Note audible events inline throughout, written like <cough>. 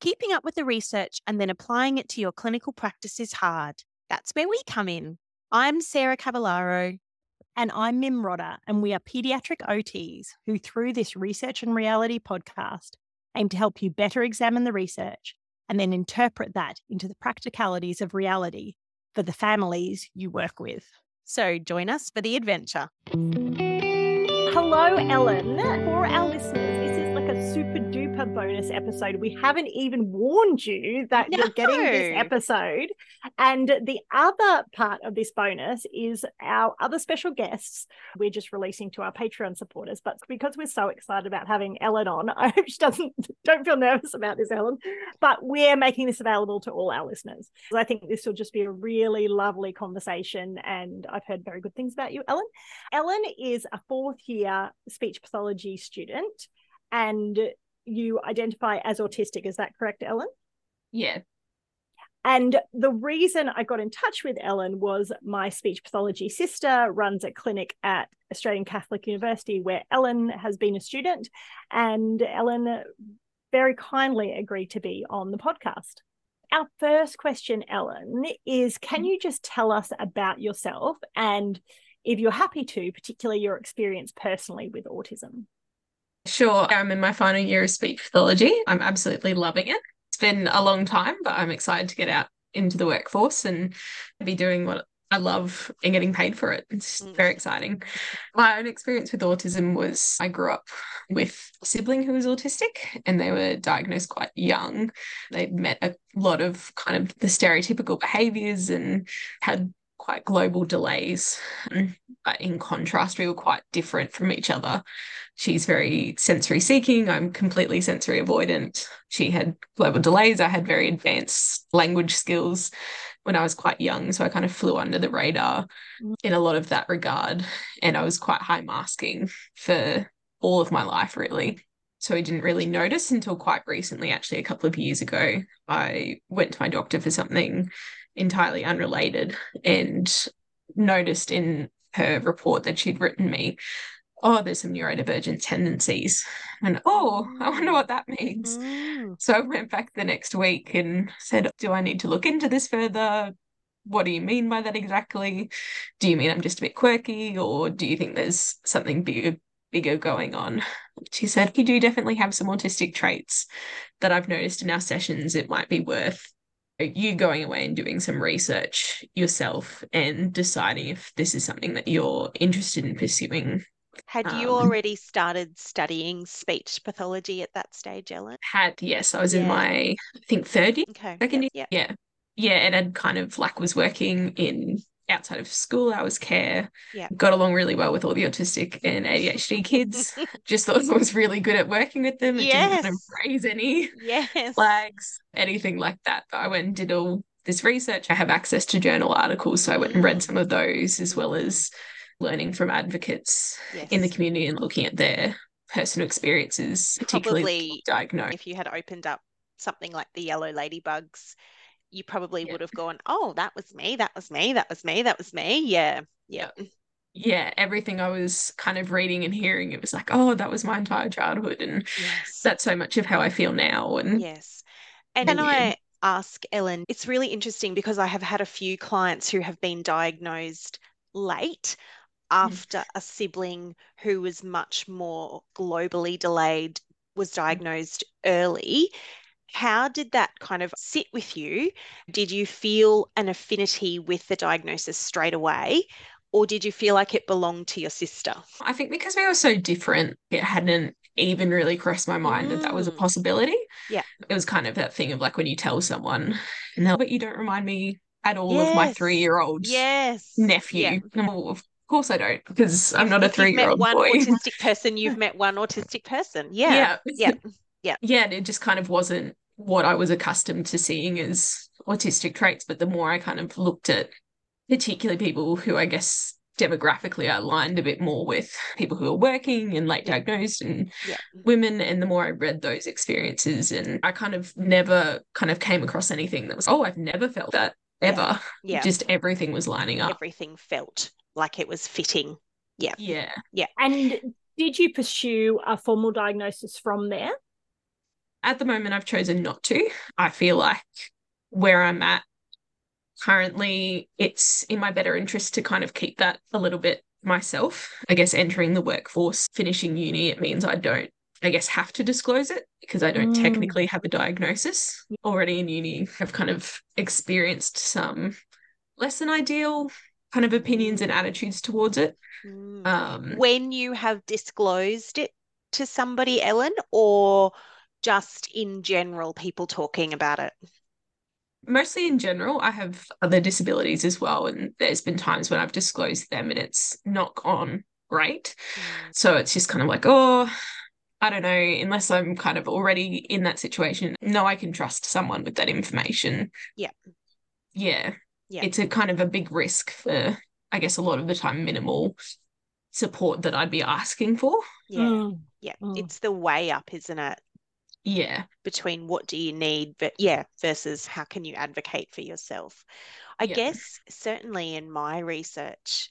Keeping up with the research and then applying it to your clinical practice is hard. That's where we come in. I'm Sarah Cavallaro. And I'm Mim Rodder, and we are pediatric OTs who, through this Research and Reality podcast, aim to help you better examine the research and then interpret that into the practicalities of reality for the families you work with. So join us for the adventure. Hello, Ellen. For our listeners, this is a super duper bonus episode. We haven't even warned you that No. you're getting this episode. And the other part of this bonus is our other special guests we're just releasing to our Patreon supporters. But because we're so excited about having Ellen on, <laughs> I hope she doesn't don't feel nervous about this, Ellen. But we're making this available to all our listeners. I think this will just be a really lovely conversation. And I've heard very good things about you, Ellen. Ellen is a fourth year speech pathology student and you identify as autistic. Is that correct, Ellen? Yeah. And the reason I got in touch with Ellen was my speech pathology sister runs a clinic at Australian Catholic University where Ellen has been a student. And Ellen very kindly agreed to be on the podcast. Our first question, Ellen, is can mm-hmm. you just tell us about yourself and if you're happy to, particularly your experience personally with autism? Sure. I'm in my final year of speech pathology. I'm absolutely loving it. It's been a long time, but I'm excited to get out into the workforce and be doing what I love and getting paid for it. It's Mm. very exciting. My own experience with autism was I grew up with a sibling who was autistic and they were diagnosed quite young. They'd met a lot of kind of the stereotypical behaviors and had quite global delays. Um, But in contrast, we were quite different from each other. She's very sensory seeking. I'm completely sensory avoidant. She had global delays. I had very advanced language skills when I was quite young. So I kind of flew under the radar Mm. in a lot of that regard. And I was quite high masking for all of my life, really. So I didn't really notice until quite recently, actually, a couple of years ago. I went to my doctor for something entirely unrelated and noticed in her report that she'd written me, oh, there's some neurodivergent tendencies. And oh, I wonder what that means. Mm. So I went back the next week and said, Do I need to look into this further? What do you mean by that exactly? Do you mean I'm just a bit quirky, or do you think there's something bigger, bigger going on? She said, You do definitely have some autistic traits that I've noticed in our sessions. It might be worth you going away and doing some research yourself and deciding if this is something that you're interested in pursuing. Had you Um, already started studying speech pathology at that stage, Ellen? Had, yes, I was in my, I think, third year. Okay. second yep, year. yep. Yeah. Yeah. And I'd kind of like was working in outside of school hours care. Yeah. Got along really well with all the autistic and ADHD kids. <laughs> Just thought I was really good at working with them. It didn't raise any Yes. flags, anything like that. But I went and did all this research. I have access to journal articles. So I went and read some of those as well as learning from advocates in the community and looking at their personal experiences, particularly Probably diagnosed. if you had opened up something like the yellow ladybugs, you probably Yeah. would have gone, oh, that was me, that was me, that was me, that was me. Yeah. Yeah. yeah, everything I was kind of reading and hearing, it was like, oh, that was my entire childhood. And Yes. that's so much of how I feel now. And Yes. And can weird. I ask, Ellen, it's really interesting because I have had a few clients who have been diagnosed late mm. after a sibling who was much more globally delayed was mm. diagnosed early. How did that kind of sit with you? Did you feel an affinity with the diagnosis straight away? Or did you feel like it belonged to your sister? I think because we were so different, it hadn't even really crossed my mind that that was a Mm. possibility. Yeah. It was kind of that thing of like when you tell someone, and they're like, but you don't remind me at all of my three year old Yes. nephew. Yeah. Of course I don't, because I'm not a three year old one boy. autistic person, you've met one autistic person. <laughs> Yeah. yeah. Yeah. Yeah, and it just kind of wasn't what I was accustomed to seeing as autistic traits. But the more I kind of looked at particularly people who I guess demographically are aligned a bit more with people who are working and late Yeah. diagnosed and Yeah. women, and the more I read those experiences, and I kind of never kind of came across anything that was, oh, I've never felt that Yeah. ever. Yeah. Just everything was lining up. Everything felt like it was fitting. Yeah yeah. Yeah. And did you pursue a formal diagnosis from there? At the moment, I've chosen not to. I feel like where I'm at currently, it's in my better interest to kind of keep that a little bit myself. I guess entering the workforce, finishing uni, it means I don't, I guess, have to disclose it because I don't Mm. technically have a diagnosis. Already in uni, I've kind of experienced some less than ideal kind of opinions and attitudes towards it. Mm. Um, When you have disclosed it to somebody, Ellen, or just in general, people talking about it? mostly in general, I have other disabilities as well. And there's been times when I've disclosed them and it's not gone great. Mm. So it's just kind of like, oh, I don't know, unless I'm kind of already in that situation. No, I can trust someone with that information. Yeah. Yeah. Yeah. It's a kind of a big risk for, I guess, a lot of the time, minimal support that I'd be asking for. Yeah, Mm. yeah. Mm. It's the weigh up, isn't it? Yeah. Between what do you need, but yeah, versus how can you advocate for yourself. I Yeah. guess certainly in my research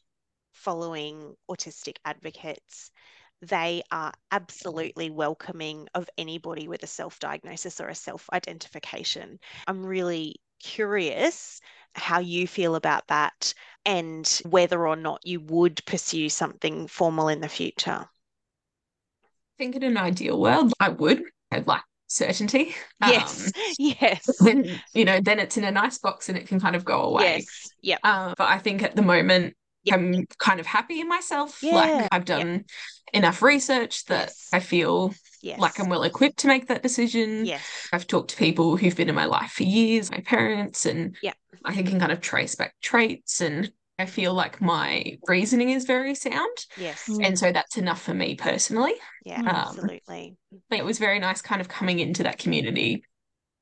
following autistic advocates, they are absolutely welcoming of anybody with a self-diagnosis or a self-identification. I'm really curious how you feel about that and whether or not you would pursue something formal in the future. I think in an ideal world, I would. Like certainty. Yes, Um, <laughs> yes, <laughs> then, you know, then it's in a nice box and it can kind of go away. yes, yep, Um, but I think at the moment, Yep. I'm kind of happy in myself. Yeah, Like I've yep. done enough research that Yes. I feel yes, like I'm well equipped to make that decision. yes, I've talked to people who've been in my life for years, my parents, and Yep. I think can kind of trace back traits. And I feel like my reasoning is very sound. yes, Mm. And so that's enough for me personally. yeah, Um, absolutely. But it was very nice kind of coming into that community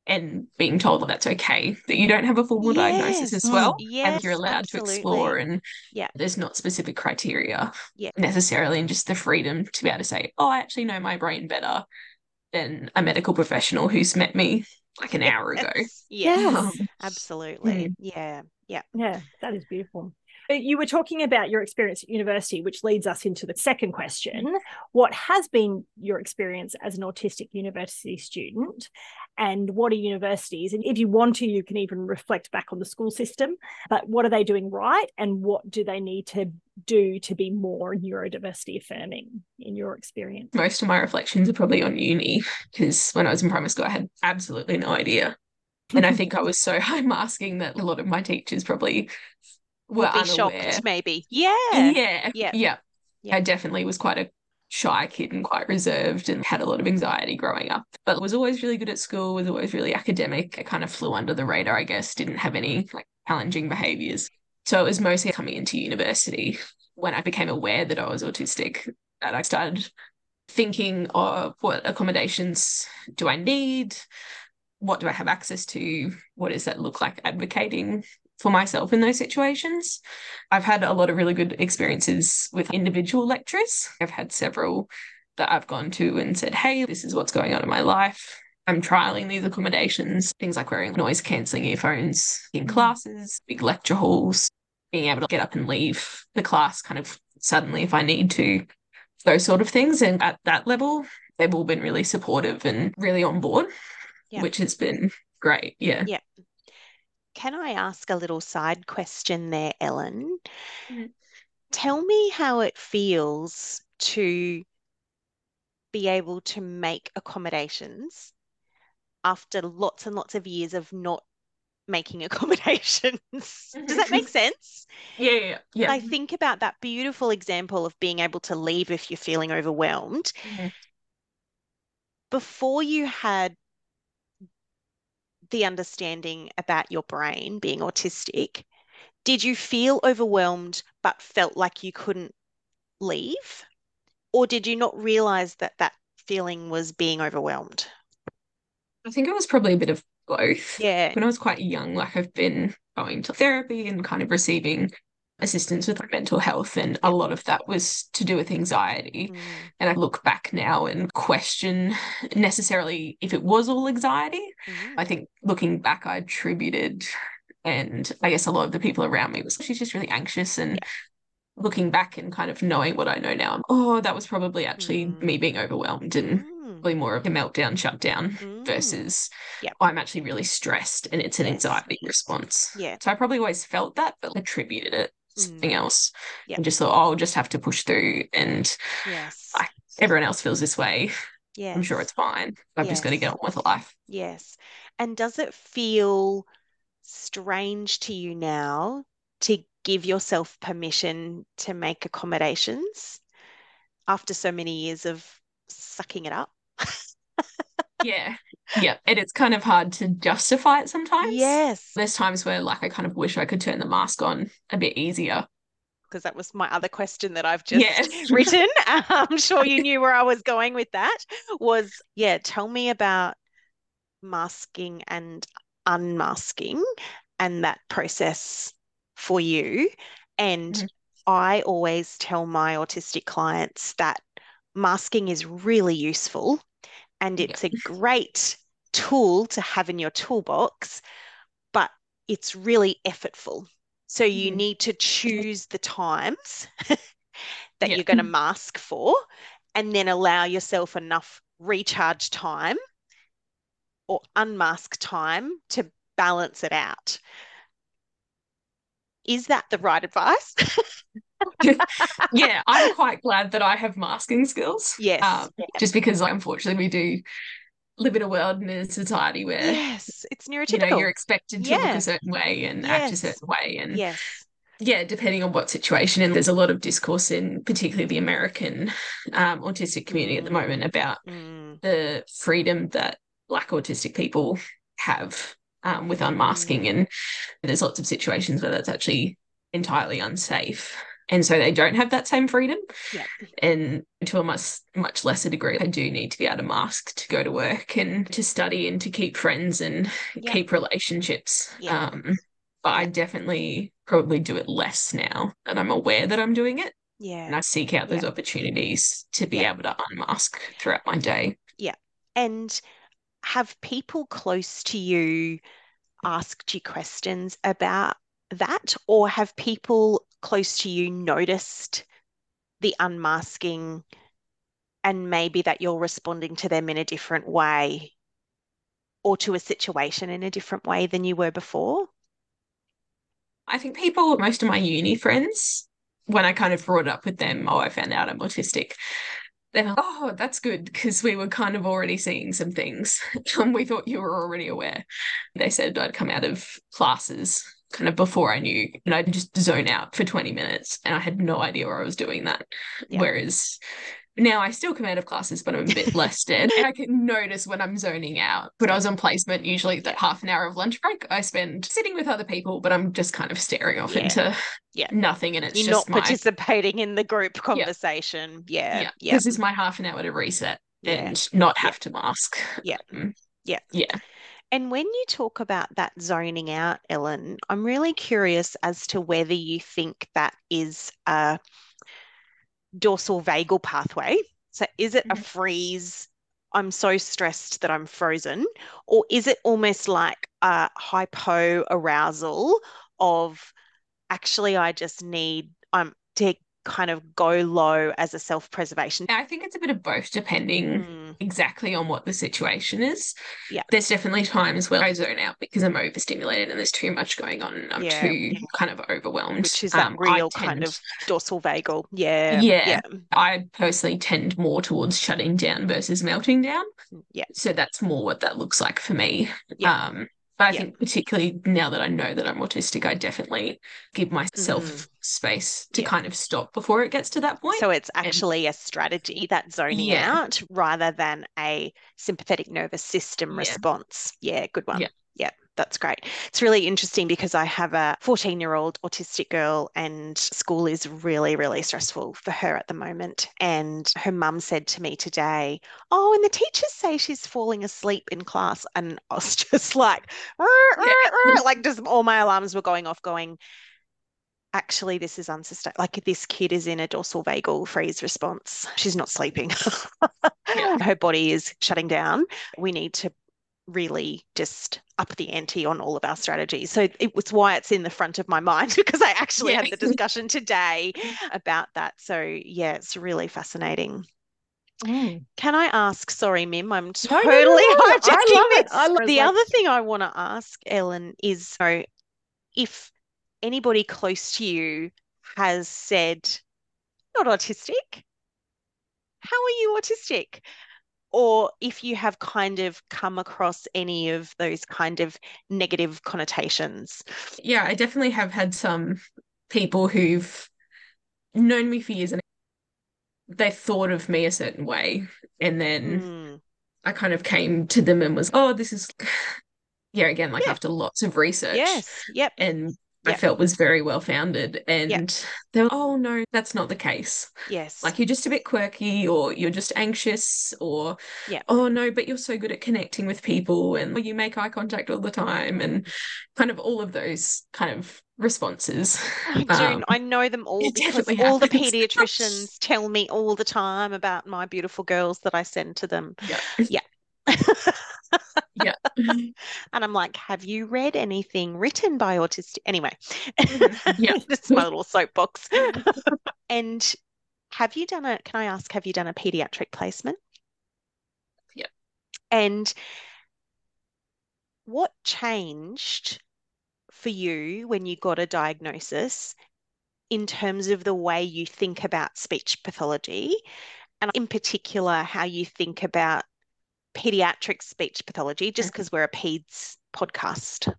and being told that that's okay, that you don't have a formal diagnosis as well. yes, and you're allowed to explore and Yeah. there's not specific criteria Yeah. necessarily and just the freedom to be able to say, Oh, I actually know my brain better than a medical professional who's met me like an hour ago. Yes, yes, Yes. absolutely. Yeah, yeah. Yeah, that is beautiful. You were talking about your experience at university, which leads us into the second question. What has been your experience as an autistic university student? And what are universities? And if you want to, you can even reflect back on the school system. But what are they doing right? And what do they need to do to be more neurodiversity affirming in your experience? Most of my reflections are probably on uni because when I was in primary school, I had absolutely no idea. And I <laughs> think I was so high masking that a lot of my teachers probably were Would be unaware. shocked, maybe. Yeah, Yeah, Yeah. yeah. Yeah. I definitely was quite a shy kid and quite reserved and had a lot of anxiety growing up, but was always really good at school, was always really academic. I kind of flew under the radar, I guess, didn't have any like challenging behaviors. So it was mostly coming into university when I became aware that I was autistic that I started thinking of what accommodations do I need? What do I have access to? What does that look like advocating for myself in those situations? I've had a lot of really good experiences with individual lecturers. I've had several that I've gone to and said, hey, this is what's going on in my life. I'm trialing these accommodations, things like wearing noise cancelling earphones in mm-hmm. classes, big lecture halls, being able to get up and leave the class kind of suddenly if I need to, those sort of things. And at that level, they've all been really supportive and really on board, Yeah. which has been great. Yeah. Yeah. Can I ask a little side question there, Ellen? Mhm. Tell me how it feels to be able to make accommodations after lots and lots of years of not making <laughs> accommodations. Does that make sense? Yeah. Yeah. Yeah. I think about that beautiful example of being able to leave if you're feeling overwhelmed. Mhm. Before you had the understanding about your brain being autistic, did you feel overwhelmed but felt like you couldn't leave? Or did you not realize that that feeling was being overwhelmed? I think it was probably a bit of both. Yeah. When I was quite young, like I've been going to therapy and kind of receiving assistance with mental health, and a lot of that was to do with anxiety. Mm, And I look back now and question necessarily if it was all anxiety. mm, I think looking back, I attributed, and I guess a lot of the people around me was she's just really anxious. And looking back and kind of knowing what I know now, I'm, oh, that was probably actually Mm. me being overwhelmed and mm. probably more of a meltdown shutdown Mm. versus Yep. I'm actually really stressed and it's an Yes. anxiety response. Yeah. So I probably always felt that, but attributed it something mm. else. Yep. And just thought, oh, I'll just have to push through and Yes. I- everyone else feels this way. Yes. I'm sure it's fine. I've just got to get on with life. Yes. And does it feel strange to you now to give yourself permission to make accommodations after so many years of sucking it up? <laughs> Yeah. Yeah. And it's kind of hard to justify it sometimes. Yes, There's times where like I kind of wish I could turn the mask on a bit easier. because that was my other question that I've just Yes. <laughs> written. <laughs> I'm sure you knew where I was going with that. Was, yeah, tell me about masking and unmasking and that process for you. And Mhm. I always tell my autistic clients that masking is really useful and Yeah. it's a great tool to have in your toolbox, but it's really effortful. So you Mhm. need to choose the times <laughs> that Yeah. you're going to mask for and then allow yourself enough recharge time or unmask time to balance it out. Is that the right advice? <laughs> yeah, I'm quite glad that I have masking skills. Yes. Um, Yeah. just because like, unfortunately we do live in a world and a society where Yes, it's you know you're expected to look a certain way and act a certain way and Yes. yeah depending on what situation and there's a lot of discourse in particularly the american um, autistic community at the Mm. moment about Mm, the freedom that black autistic people have um, with unmasking Mm. and there's lots of situations where that's actually entirely unsafe and so they don't have that same freedom yeah. and to a much much lesser degree i do need to be able to mask to go to work and to study and to keep friends and Yeah. keep relationships Yeah. um but i definitely probably do it less now and i'm aware that i'm doing it yeah and i seek out those opportunities to be able to unmask throughout my day Yeah. And have people close to you asked you questions about that, or have people close to you noticed the unmasking and maybe that you're responding to them in a different way or to a situation in a different way than you were before? i think people most of my uni friends when i kind of brought up with them oh i found out i'm autistic they're like, oh, that's good because we were kind of already seeing some things. <laughs> and we thought you were already aware. They said I'd come out of classes kind of before I knew, and I'd just zone out for 20 minutes and I had no idea where I was doing that. Yeah. Whereas now I still come out of classes, but I'm a bit less dead. I can notice when I'm zoning out. When I was on placement, usually that half an hour of lunch break, I spend sitting with other people, but I'm just kind of staring off Yeah. into Yeah. nothing. And it's You're just not my participating in the group conversation. Yeah. yeah, Yeah. this is my half an hour to reset and not have to mask. Yeah. Um, Yeah. Yeah. And when you talk about that zoning out, Ellen, I'm really curious as to whether you think that is a dorsal vagal pathway. So is it a Mhm. freeze? I'm so stressed that I'm frozen, or is it almost like a hypo arousal of actually I just need um to kind of go low as a self-preservation? I think it's a bit of both, depending Mm, exactly on what the situation is. Yeah. There's definitely times where I zone out because I'm overstimulated and there's too much going on and I'm Yeah. too kind of overwhelmed. which is that Um, real kind of dorsal vagal. Yeah. Yeah. Yeah. I personally tend more towards shutting down versus melting down. Yeah. So that's more what that looks like for me. Yeah. Um, but I Yeah. think particularly now that I know that I'm autistic, I definitely give myself Mhm. space to Yeah. kind of stop before it gets to that point. So it's actually a strategy, that zoning Yeah. out, rather than a sympathetic nervous system response. Yeah, good one. Yeah. That's great. It's really interesting because I have a 14 year old autistic girl, and school is really, really stressful for her at the moment. And her mum said to me today, Oh, and the teachers say she's falling asleep in class. And I was <laughs> just like, like, just all my alarms were going off, going, actually this is unsustainable like this kid is in a dorsal vagal freeze response she's not sleeping <laughs> Yeah. her body is shutting down we need to really just up the ante on all of our strategies so it was why it's in the front of my mind <laughs> because i actually Yeah. had the <laughs> discussion today about that so yeah it's really fascinating Mm. Can I ask? Sorry, Mim, I'm totally no, no, no, I hijacking love it. this. I love- The like- other thing I want to ask, Ellen, is so if anybody close to you has said, not autistic, how are you autistic? Or if you have kind of come across any of those kind of negative connotations. Yeah, I definitely have had some people who've known me for years and they thought of me a certain way. And then Mm, I kind of came to them and was, oh, this is, <sighs> yeah, again, like Yeah. after lots of research. yes, yep, And I felt was very well founded. And they were, oh, no, that's not the case. yes. Like you're just a bit quirky or you're just anxious or, Yeah. oh, no, but you're so good at connecting with people and you make eye contact all the time and kind of all of those kind of responses. I <laughs> do. Um, I know them all because all the pediatricians tell me all the time about my beautiful girls that I send to them. Yeah. Yeah. <laughs> <laughs> And I'm like, have you read anything written by autistic? Anyway. <laughs> Yeah. <laughs> that's my little soapbox. And have you done a, can I ask, have you done a pediatric placement? Yeah. And what changed for you when you got a diagnosis in terms of the way you think about speech pathology, and in particular, how you think about pediatric speech pathology, just because we're a PEDS podcast?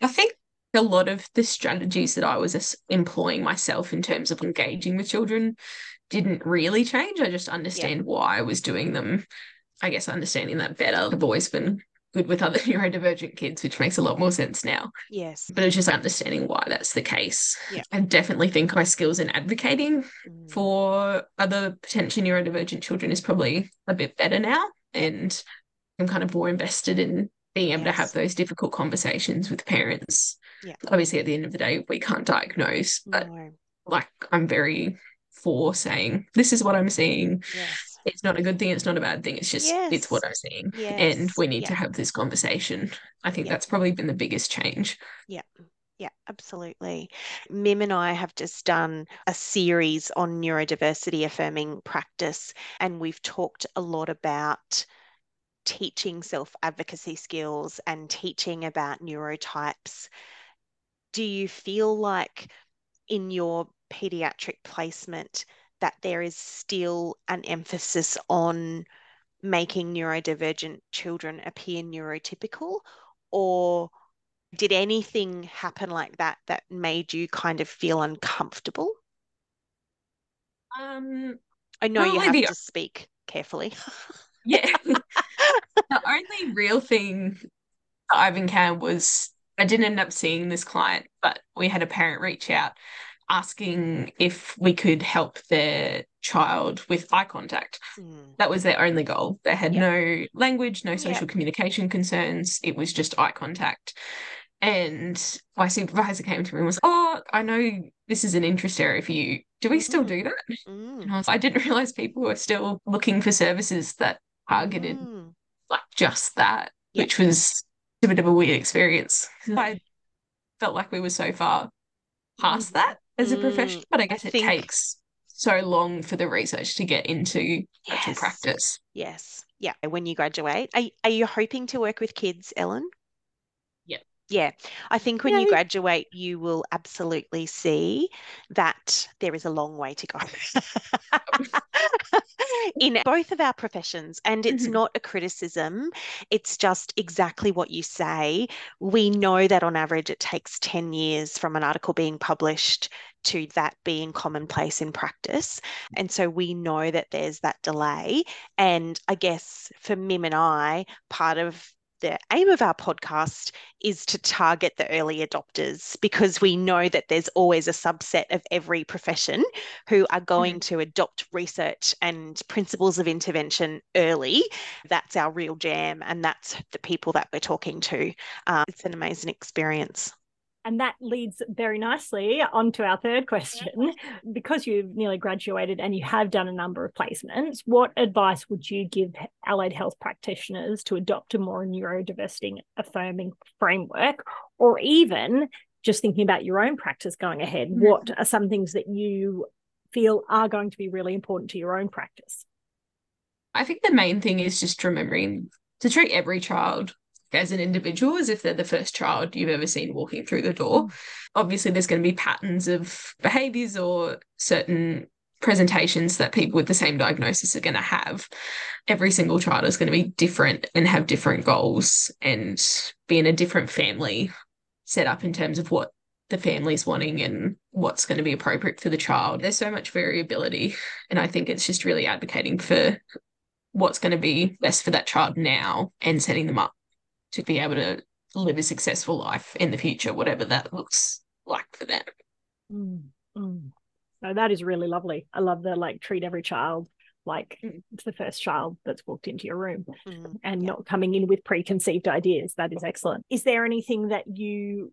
I think a lot of the strategies that I was employing myself in terms of engaging with children didn't really change. I just understand why I was doing them. I guess understanding that better. I've always been good with other <laughs> neurodivergent kids, which makes a lot more sense now. Yes. But it's just understanding why that's the case. Yeah. I definitely think my skills in advocating Mm. for other potentially neurodivergent children is probably a bit better now. And I'm kind of more invested in being able to have those difficult conversations with parents. Yeah. Obviously, at the end of the day, we can't diagnose, but No. like I'm very for saying, this is what I'm seeing. Yes. It's not a good thing, it's not a bad thing. It's just, it's what I'm seeing. And we need Yeah. to have this conversation. I think Yeah. that's probably been the biggest change. Yeah yeah, absolutely. Mim and I have just done a series on neurodiversity affirming practice, and we've talked a lot about teaching self advocacy skills and teaching about neurotypes. Do you feel like in your pediatric placement that there is still an emphasis on making neurodivergent children appear neurotypical, or did anything happen like that that made you kind of feel uncomfortable? Um, I know you have the- to speak carefully. <laughs> yeah. the only real thing that I've encountered was I didn't end up seeing this client, but we had a parent reach out asking if we could help their child with eye contact. Mm, That was their only goal. They had Yeah. no language, no social communication concerns. It was just eye contact. And my supervisor came to me and was, Oh, I know this is an interest area for you. Do we still Mm. do that? mm, And I was, I didn't <laughs> realize people were still looking for services that targeted mm. like just that, Yeah. which was a bit of a weird experience. <laughs> I felt like we were so far past Mm. that as a Mm, profession, but I guess it think- takes so long for the research to get into actual Yes. practice. Yes. Yeah. When you graduate, are, are you hoping to work with kids, Ellen? Yeah. I think when you Yay. graduate, you will absolutely see that there is a long way to go <laughs> in both of our professions. And it's Mhm. not a criticism, it's just exactly what you say. We know that on average it takes 10 years from an article being published to that being commonplace in practice. And so we know that there's that delay. And I guess for Mim and I, part of the aim of our podcast is to target the early adopters because we know that there's always a subset of every profession who are going to adopt research and principles of intervention early. That's our real jam, and that's the people that we're talking to. Uh, it's an amazing experience. And that leads very nicely onto our third question. Because you've nearly graduated and you have done a number of placements, what advice would you give allied health practitioners to adopt a more neurodiversity affirming framework? Or even just thinking about your own practice going ahead, Mhm. what are some things that you feel are going to be really important to your own practice? I think the main thing is just remembering to treat every child as an individual as if they're the first child you've ever seen walking through the door. Mm. Obviously, there's going to be patterns of behaviors or certain presentations that people with the same diagnosis are going to have. Every single child is going to be different and have different goals and be in a different family set up in terms of what the family's wanting and what's going to be appropriate for the child. There's so much variability. And I think it's just really advocating for what's going to be best for that child now and setting them up to be able to live a successful life in the future, whatever that looks like for them. Mm, mm. No, that is really lovely. I love the like treat every child like mm. it's the first child that's walked into your room mm, and yeah. not coming in with preconceived ideas. That is excellent. Is there anything that you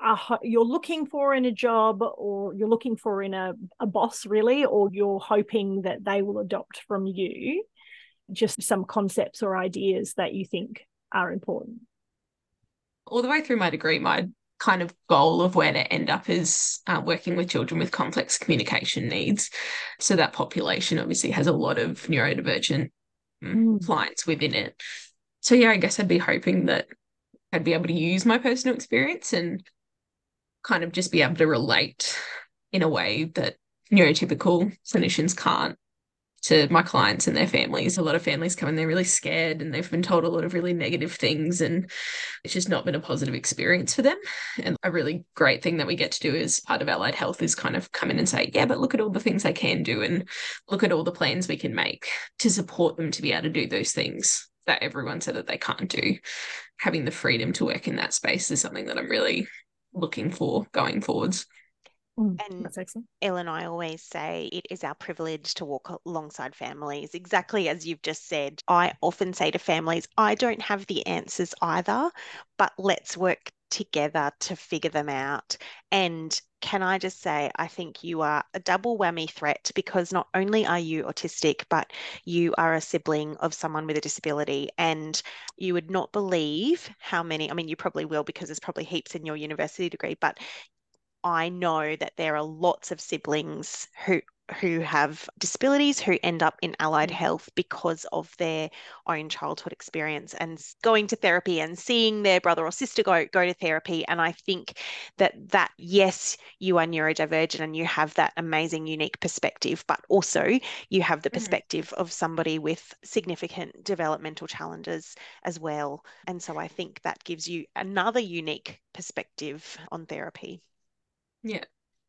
are you're looking for in a job or you're looking for in a, a boss really or you're hoping that they will adopt from you just some concepts or ideas that you think are important? All the way through my degree, my kind of goal of where to end up is uh, working with children with complex communication needs. So that population obviously has a lot of neurodivergent mm. mm. clients within it. So yeah, I guess I'd be hoping that I'd be able to use my personal experience and kind of just be able to relate in a way that neurotypical clinicians can't to my clients and their families. A lot of families come and they're really scared and they've been told a lot of really negative things, and it's just not been a positive experience for them. And a really great thing that we get to do as part of allied health is kind of come in and say, yeah, but look at all the things they can do and look at all the plans we can make to support them to be able to do those things that everyone said that they can't do. Having the freedom to work in that space is something that I'm really looking for going forwards. Mm, and excellent. Ellen, I always say it is our privilege to walk alongside families. Exactly as you've just said, I often say to families, I don't have the answers either, but let's work together to figure them out. And can I just say, I think you are a double whammy threat because not only are you autistic, but you are a sibling of someone with a disability. And you would not believe how many, I mean, you probably will because there's probably heaps in your university degree, but I know that there are lots of siblings who who have disabilities who end up in allied mm. health because of their own childhood experience and going to therapy and seeing their brother or sister go go to therapy and I think that that yes you are neurodivergent and you have that amazing unique perspective but also you have the mm-hmm. perspective mm-hmm. of somebody with significant developmental challenges as well and so I think that gives you another unique perspective on therapy yeah.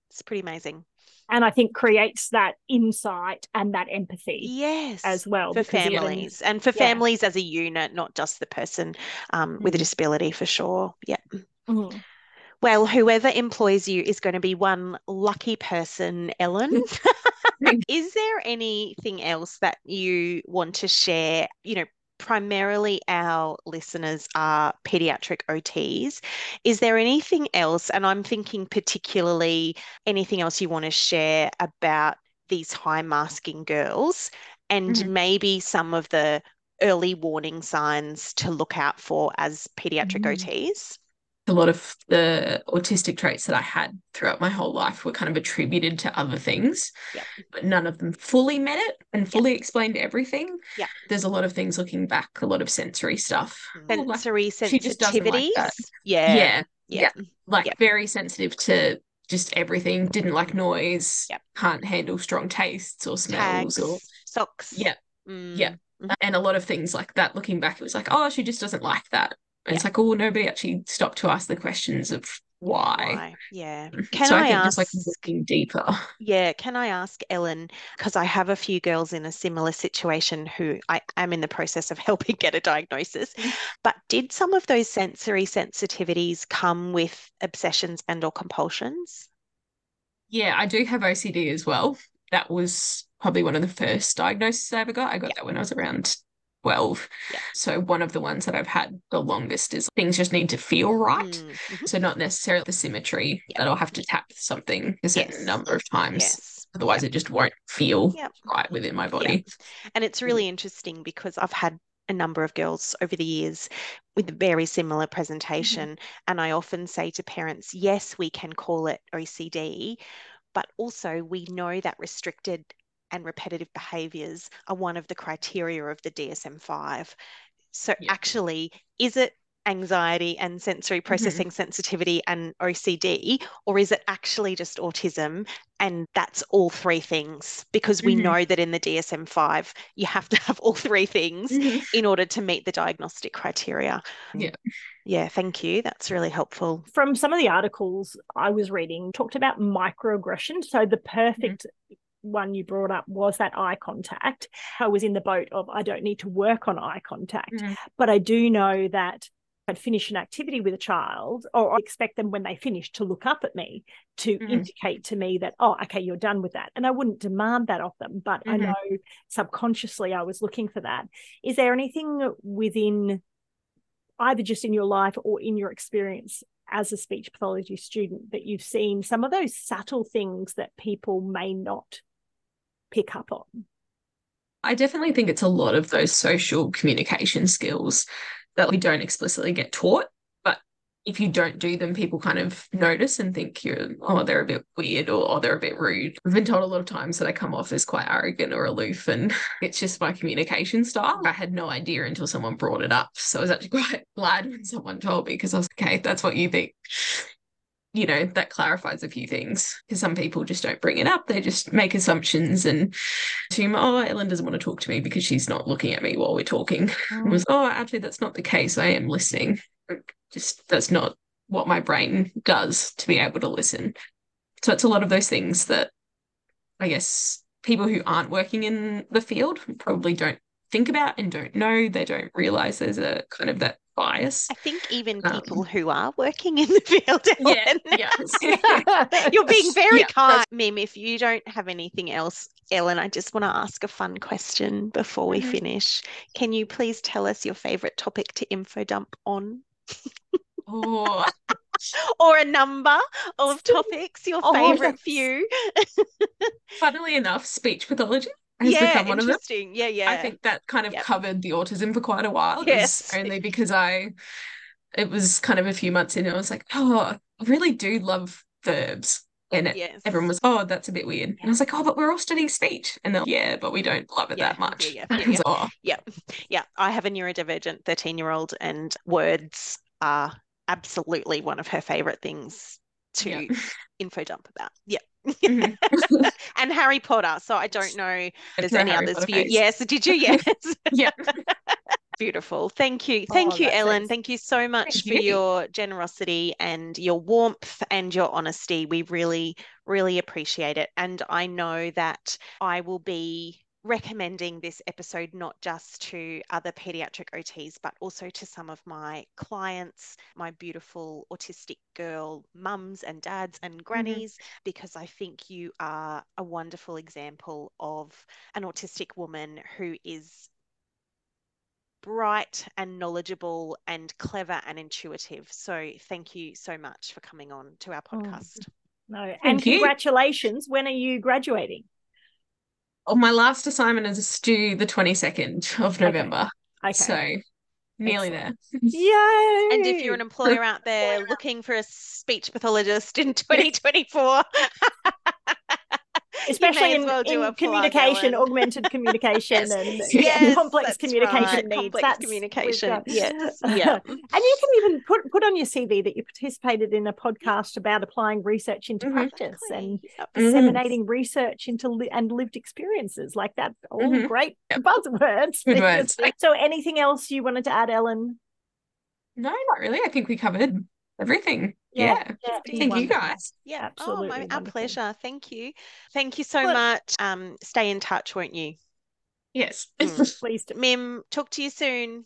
It's pretty amazing. And I think creates that insight and that empathy. Yes. As well. For families and for yeah. families as a unit, not just the person um, mm-hmm. with a mm-hmm. disability for sure. Yeah. Mm-hmm. Well, whoever employs you is going to be one lucky person, Ellen. <laughs> <laughs> is there anything else that you want to share? You know, primarily our listeners are pediatric OTs. Is there anything else? And I'm thinking particularly anything else you want to share about these high masking girls and mm-hmm. maybe some of the early warning signs to look out for as pediatric mm-hmm. OTs? A lot of the autistic traits that I had throughout my whole life were kind of attributed to other things, yep. but none of them fully met it and fully yep. explained everything. Yeah. There's a lot of things looking back, a lot of sensory stuff. Sensory like, sensitivities. Like yeah. yeah. Yeah. Yeah. Like very sensitive to just everything, didn't like noise, can't handle strong tastes or smells Tags, or socks. Yeah. Mm. Yeah. Mm-hmm. And a lot of things like that, looking back, it was like, oh, she just doesn't like that. Yeah. it's like, oh, nobody actually stopped to ask the questions of why. why? Yeah. <laughs> Can so I, I think ask, just like looking deeper. Yeah. Can I ask Ellen, because I have a few girls in a similar situation who I am in the process of <laughs> helping get a diagnosis, mm-hmm. but did some of those sensory sensitivities come with obsessions and or compulsions? Yeah, I do have OCD as well. That was probably one of the first diagnoses I ever got. I got yeah. that when I was around 12. Yeah. So one of the ones that I've had the longest is things just need to feel right. Mm-hmm. So not necessarily the symmetry yeah. that I'll have to tap something a certain yes. number of times. Yes. Otherwise, yep. it just won't feel yep. right within my body. Yep. And it's really interesting because I've had a number of girls over the years with very similar presentation. Mm-hmm. And I often say to parents, yes, we can call it OCD, but also we know that restricted and repetitive behaviors are one of the criteria of the DSM 5. So, yeah. actually, is it anxiety and sensory mm-hmm. processing mm-hmm. sensitivity and OCD, or is it actually just autism? And that's all three things because we mm-hmm. know that in the DSM 5, you have to have all three things mm-hmm. in order to meet the diagnostic criteria. Yeah. Yeah, thank you. That's really helpful. From some of the articles I was reading, talked about microaggression. So the mm-hmm. perfect one you brought up was that eye contact. I was in the boat of I don't need to work on eye contact, mm. but I do know that I'd finish an activity with a child, or I expect them when they finish to look up at me to mm-hmm. indicate to me that, oh, okay, you're done with that. And I wouldn't demand that of them, but mm-hmm. I know subconsciously I was looking for that. Is there anything within either just in your life or in your experience as a speech pathology student that you've seen some of those subtle things that people may not pick up on? I definitely think it's a lot of those social communication skills that we don't explicitly get taught. But if you don't do them, people kind of notice and think you're, oh, they're a bit weird or oh, they're a bit rude. I've been told a lot of times that I come off as quite arrogant or aloof, and <laughs> it's just my communication style. I had no idea until someone brought it up. So I was actually <laughs> quite glad when someone told me because I was okay, that's what you think you know that clarifies a few things because some people just don't bring it up. They just make assumptions and assume oh ellen doesn't want to talk to me because she's not looking at me while we're talking. Mm. was oh actually that's not the case. I am listening. Just that's not what my brain does to be able to listen. So it's a lot of those things that i guess people who aren't working in the field probably don't think about and don't know. They don't realize there's a kind of that bias. I think even people um, who are working in the field, Ellen, yeah, <laughs> yes. you're being very yeah, kind. Mim, if you don't have anything else, Ellen, I just want to ask a fun question before we mm-hmm. finish. Can you please tell us your favorite topic to info dump on? <laughs> or a number of topics, your oh, favorite few. <laughs> Funnily enough, speech pathology has yeah, become one of them. Yeah, yeah. I think that kind of yep. covered the autism for quite a while. Yes. Only because I it was kind of a few months in and I was like, oh, I really do love verbs. And it, yes. everyone was, oh, that's a bit weird. And I was like, oh, but we're all studying speech. And they're like, yeah, but we don't love it yeah, that much. Yeah, yeah, <laughs> yeah. oh. yeah. Yeah. I have a neurodivergent 13 year old, and words are absolutely one of her favorite things to yeah. info dump about. Yeah. Mm-hmm. <laughs> <laughs> and Harry Potter. So I don't know if there's any Harry others Potter for you. Yes, did you? <laughs> Yes. <laughs> yeah. <laughs> Beautiful. Thank you. Oh, Thank oh, you, Ellen. Thank you so much Thank for you. your generosity and your warmth and your honesty. We really, really appreciate it. And I know that I will be recommending this episode not just to other pediatric OTs, but also to some of my clients, my beautiful autistic girl mums and dads and mm-hmm. grannies, mm-hmm. because I think you are a wonderful example of an autistic woman who is bright and knowledgeable and clever and intuitive. So thank you so much for coming on to our oh, podcast. Oh, no, and congratulations. When are you graduating? Oh, my last assignment is due the 22nd of November. Okay. okay. So nearly Excellent. there. Yay! And if you're an employer out there looking for a speech pathologist in 2024, <laughs> <laughs> especially in, well in communication, augmented <laughs> communication, yes. and yes, <laughs> complex communication right. needs. Complex that's communication. Yes, yeah. and you can even put put on your CV that you participated in a podcast about applying research into mm-hmm. practice and yep. disseminating mm-hmm. research into li- and lived experiences like that. All mm-hmm. great yep. buzzwords. Good words. So, anything else you wanted to add, Ellen? No, not really. I think we covered everything. Yeah. yeah. Thank wonderful. you guys. Yeah, absolutely. Oh, my, our pleasure. Thank you. Thank you so much. Um, stay in touch, won't you? Yes. Mm. <laughs> Please do. Mim, talk to you soon.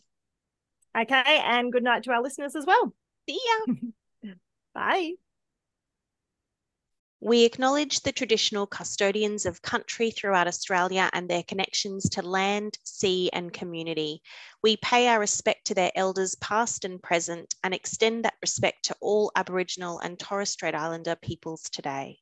Okay, and good night to our listeners as well. See ya. <laughs> Bye. We acknowledge the traditional custodians of country throughout Australia and their connections to land, sea, and community. We pay our respect to their elders, past and present, and extend that respect to all Aboriginal and Torres Strait Islander peoples today.